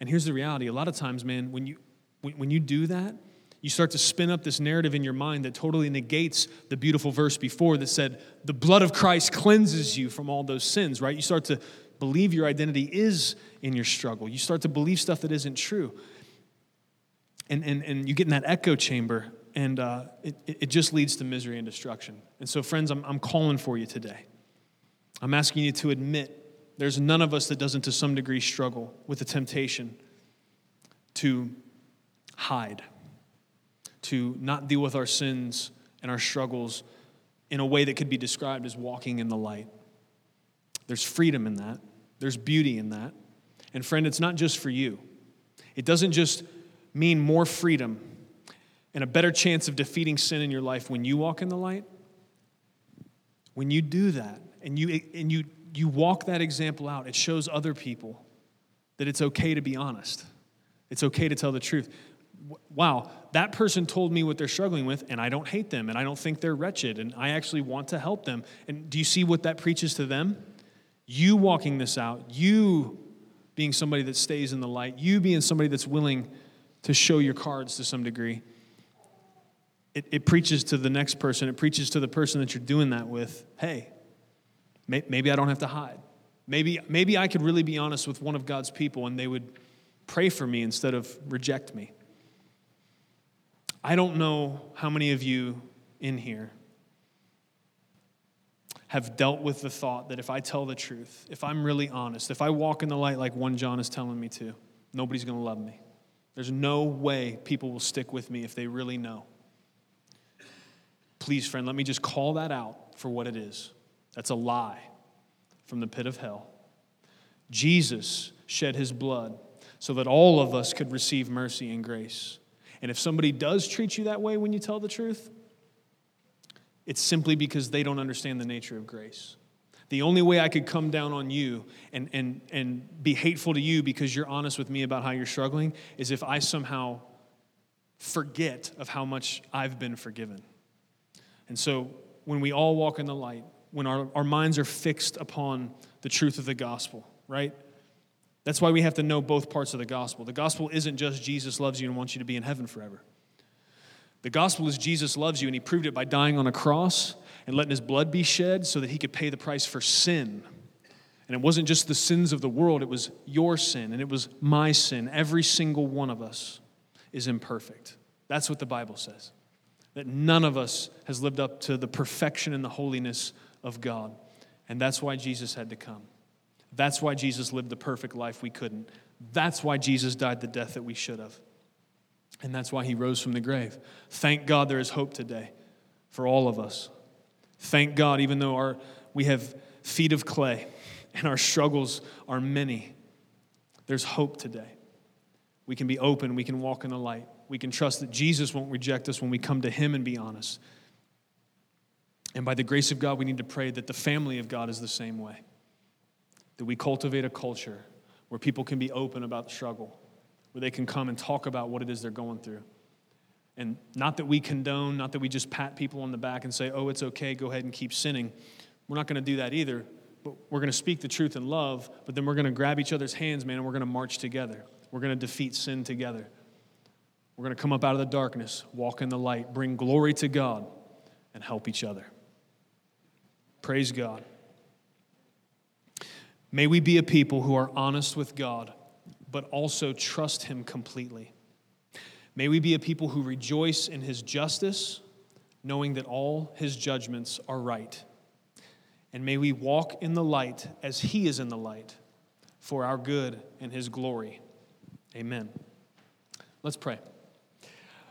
And here's the reality a lot of times, man, when you, when, you do that, you start to spin up this narrative in your mind that totally negates the beautiful verse before that said, The blood of Christ cleanses you from all those sins, right? You start to believe your identity is in your struggle. You start to believe stuff that isn't true and, and, and you get in that echo chamber, and uh, it, it just leads to misery and destruction. And so, friends, I'm, I'm calling for you today. I'm asking you to admit there's none of us that doesn't, to some degree, struggle with the temptation to hide, to not deal with our sins and our struggles in a way that could be described as walking in the light. There's freedom in that, there's beauty in that. And, friend, it's not just for you. It doesn't just mean more freedom and a better chance of defeating sin in your life when you walk in the light? When you do that and you, and you, you walk that example out, it shows other people that it's okay to be honest. It's okay to tell the truth. Wow, that person told me what they're struggling with, and I don't hate them, and I don't think they're wretched, and I actually want to help them. And do you see what that preaches to them? You walking this out, you being somebody that stays in the light, you being somebody that's willing to show your cards to some degree. It, it preaches to the next person, it preaches to the person that you're doing that with hey, may, maybe I don't have to hide. Maybe, maybe I could really be honest with one of God's people and they would pray for me instead of reject me. I don't know how many of you in here have dealt with the thought that if I tell the truth, if I'm really honest, if I walk in the light like 1 John is telling me to, nobody's going to love me. There's no way people will stick with me if they really know. Please, friend, let me just call that out for what it is. That's a lie from the pit of hell. Jesus shed his blood so that all of us could receive mercy and grace. And if somebody does treat you that way when you tell the truth, it's simply because they don't understand the nature of grace. The only way I could come down on you and, and, and be hateful to you because you're honest with me about how you're struggling is if I somehow forget of how much I've been forgiven. And so when we all walk in the light, when our, our minds are fixed upon the truth of the gospel, right? That's why we have to know both parts of the gospel. The gospel isn't just Jesus loves you and wants you to be in heaven forever. The gospel is Jesus loves you, and he proved it by dying on a cross and letting his blood be shed so that he could pay the price for sin. And it wasn't just the sins of the world, it was your sin and it was my sin. Every single one of us is imperfect. That's what the Bible says. That none of us has lived up to the perfection and the holiness of God. And that's why Jesus had to come. That's why Jesus lived the perfect life we couldn't. That's why Jesus died the death that we should have. And that's why he rose from the grave. Thank God there is hope today for all of us. Thank God, even though our, we have feet of clay and our struggles are many, there's hope today. We can be open, we can walk in the light. We can trust that Jesus won't reject us when we come to him and be honest. And by the grace of God, we need to pray that the family of God is the same way. That we cultivate a culture where people can be open about the struggle, where they can come and talk about what it is they're going through. And not that we condone, not that we just pat people on the back and say, oh, it's okay, go ahead and keep sinning. We're not going to do that either. But we're going to speak the truth in love, but then we're going to grab each other's hands, man, and we're going to march together. We're going to defeat sin together. We're going to come up out of the darkness, walk in the light, bring glory to God, and help each other. Praise God. May we be a people who are honest with God but also trust Him completely. May we be a people who rejoice in His justice, knowing that all His judgments are right And may we walk in the light as He is in the light for our good and His glory. Amen. Let's pray.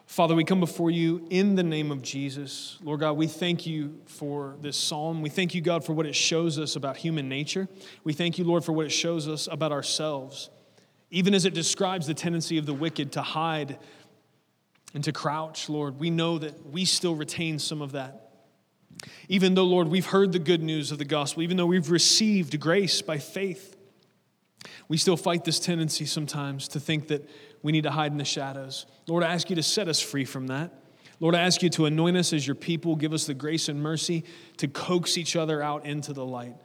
Father, we come before you in the name of Jesus. Lord God, we thank you for this psalm. We thank you, God, for what it shows us about human nature. We thank you, Lord, for what it shows us about ourselves. Even as it describes the tendency of the wicked to hide and to crouch, Lord, we know that we still retain some of that. Even though, Lord, we've heard the good news of the gospel, even though we've received grace by faith, we still fight this tendency sometimes to think that we need to hide in the shadows. Lord, I ask you to set us free from that. Lord, I ask you to anoint us as your people, give us the grace and mercy to coax each other out into the light,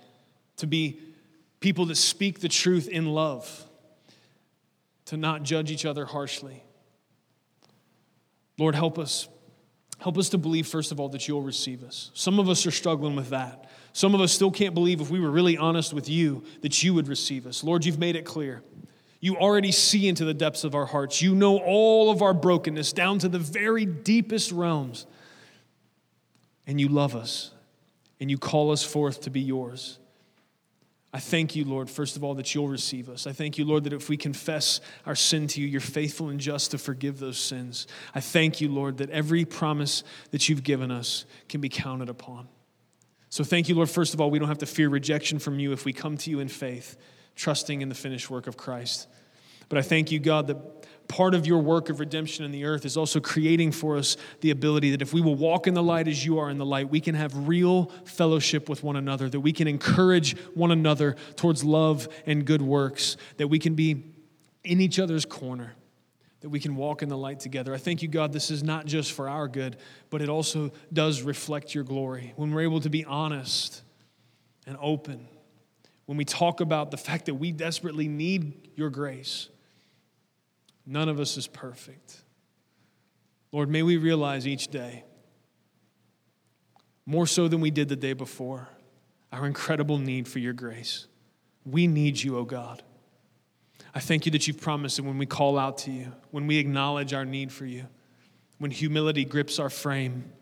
to be people that speak the truth in love, to not judge each other harshly. Lord, help us. Help us to believe, first of all, that you'll receive us. Some of us are struggling with that. Some of us still can't believe, if we were really honest with you, that you would receive us. Lord, you've made it clear. You already see into the depths of our hearts. You know all of our brokenness down to the very deepest realms. And you love us and you call us forth to be yours. I thank you, Lord, first of all, that you'll receive us. I thank you, Lord, that if we confess our sin to you, you're faithful and just to forgive those sins. I thank you, Lord, that every promise that you've given us can be counted upon. So thank you, Lord, first of all, we don't have to fear rejection from you if we come to you in faith trusting in the finished work of Christ. But I thank you, God, that part of your work of redemption in the earth is also creating for us the ability that if we will walk in the light as you are in the light, we can have real fellowship with one another, that we can encourage one another towards love and good works, that we can be in each other's corner, that we can walk in the light together. I thank you, God, this is not just for our good, but it also does reflect your glory. When we're able to be honest and open when we talk about the fact that we desperately need your grace. None of us is perfect. Lord, may we realize each day, more so than we did the day before, our incredible need for your grace. We need you, O oh God. I thank you that you've promised that when we call out to you, when we acknowledge our need for you, when humility grips our frame,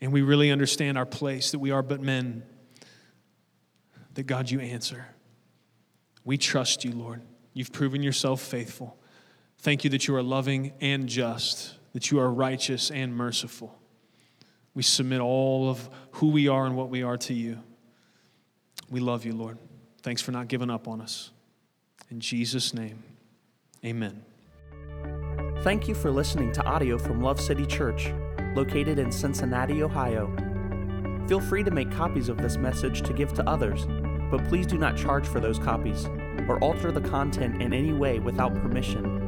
and we really understand our place, that we are but men that God, you answer. We trust you, Lord. You've proven yourself faithful. Thank you that you are loving and just, that you are righteous and merciful. We submit all of who we are and what we are to you. We love you, Lord. Thanks for not giving up on us. In Jesus' name, amen. Thank you for listening to audio from Love City Church, located in Cincinnati, Ohio. Feel free to make copies of this message to give to others but please do not charge for those copies or alter the content in any way without permission.